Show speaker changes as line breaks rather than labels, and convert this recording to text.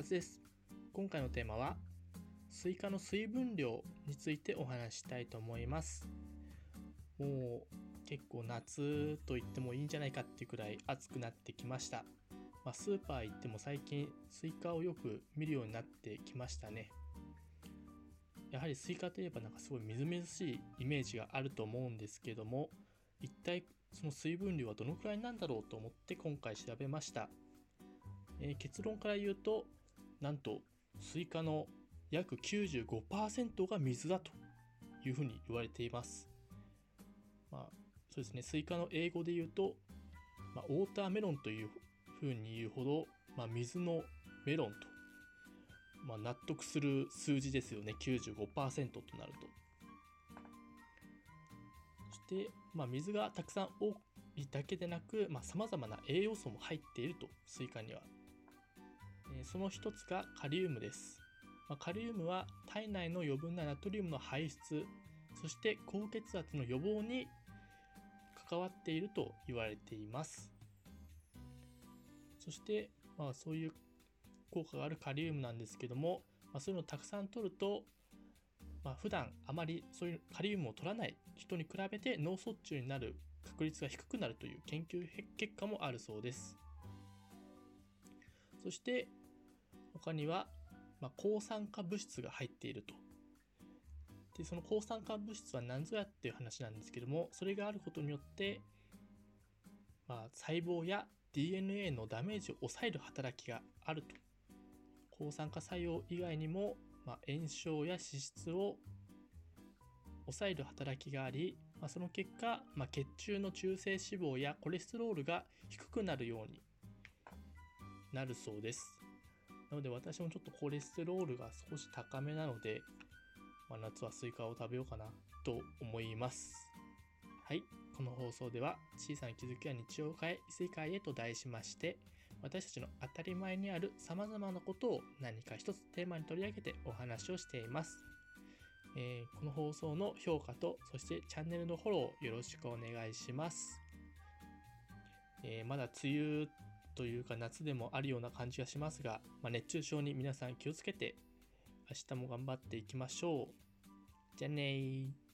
和です。今回のテーマはスイカの水分量についてお話したいと思います。もう結構夏と言ってもいいんじゃないかっていうくらい暑くなってきました、まあ、スーパー行っても最近スイカをよく見るようになってきましたね。やはりスイカといえばなんかすごいみずみずしいイメージがあると思うんですけども一体その水分量はどのくらいなんだろうと思って今回調べました、えー、結論から言うとなんとスイカの約95%が水だというふうに言われています。まあそうですね。スイカの英語で言うと、まあ、 watermelon というふうに言うほど、まあ、水のメロンと、まあ、納得する数字ですよね。95%となると。で、まあ、水がたくさん多いだけでなくさまざ、まな栄養素も入っているとスイカには、その一つがカリウムです、カリウムは体内の余分なナトリウムの排出そして高血圧の予防に関わっていると言われていますそして、まあ、そういう効果があるカリウムなんですけども、まあ、そういうのをたくさん取るとまあ、普段あまりそういうカリウムを取らない人に比べて脳卒中になる確率が低くなるという研究結果もあるそうです。そして他には、まあ、抗酸化物質が入っていると。でその抗酸化物質は何ぞやっていう話なんですけどもそれがあることによって、まあ、細胞や DNA のダメージを抑える働きがあると。抗酸化作用以外にもまあ、炎症や脂質を抑える働きがあり、まあ、その結果、まあ、血中の中性脂肪やコレステロールが低くなるようになるそうです。なので私もちょっとコレステロールが少し高めなので、まあ、夏はスイカを食べようかなと思います。はい。この放送では小さな気づきは日常を変え異世界へと題しまして私たちの当たり前にある様々なことを何か一つテーマに取り上げてお話をしています。えー、この放送の評価とそしてチャンネルのフォローよろしくお願いします。えー、まだ梅雨というか夏でもあるような感じがしますが、まあ、熱中症に皆さん気をつけて明日も頑張っていきましょう。じゃあねー。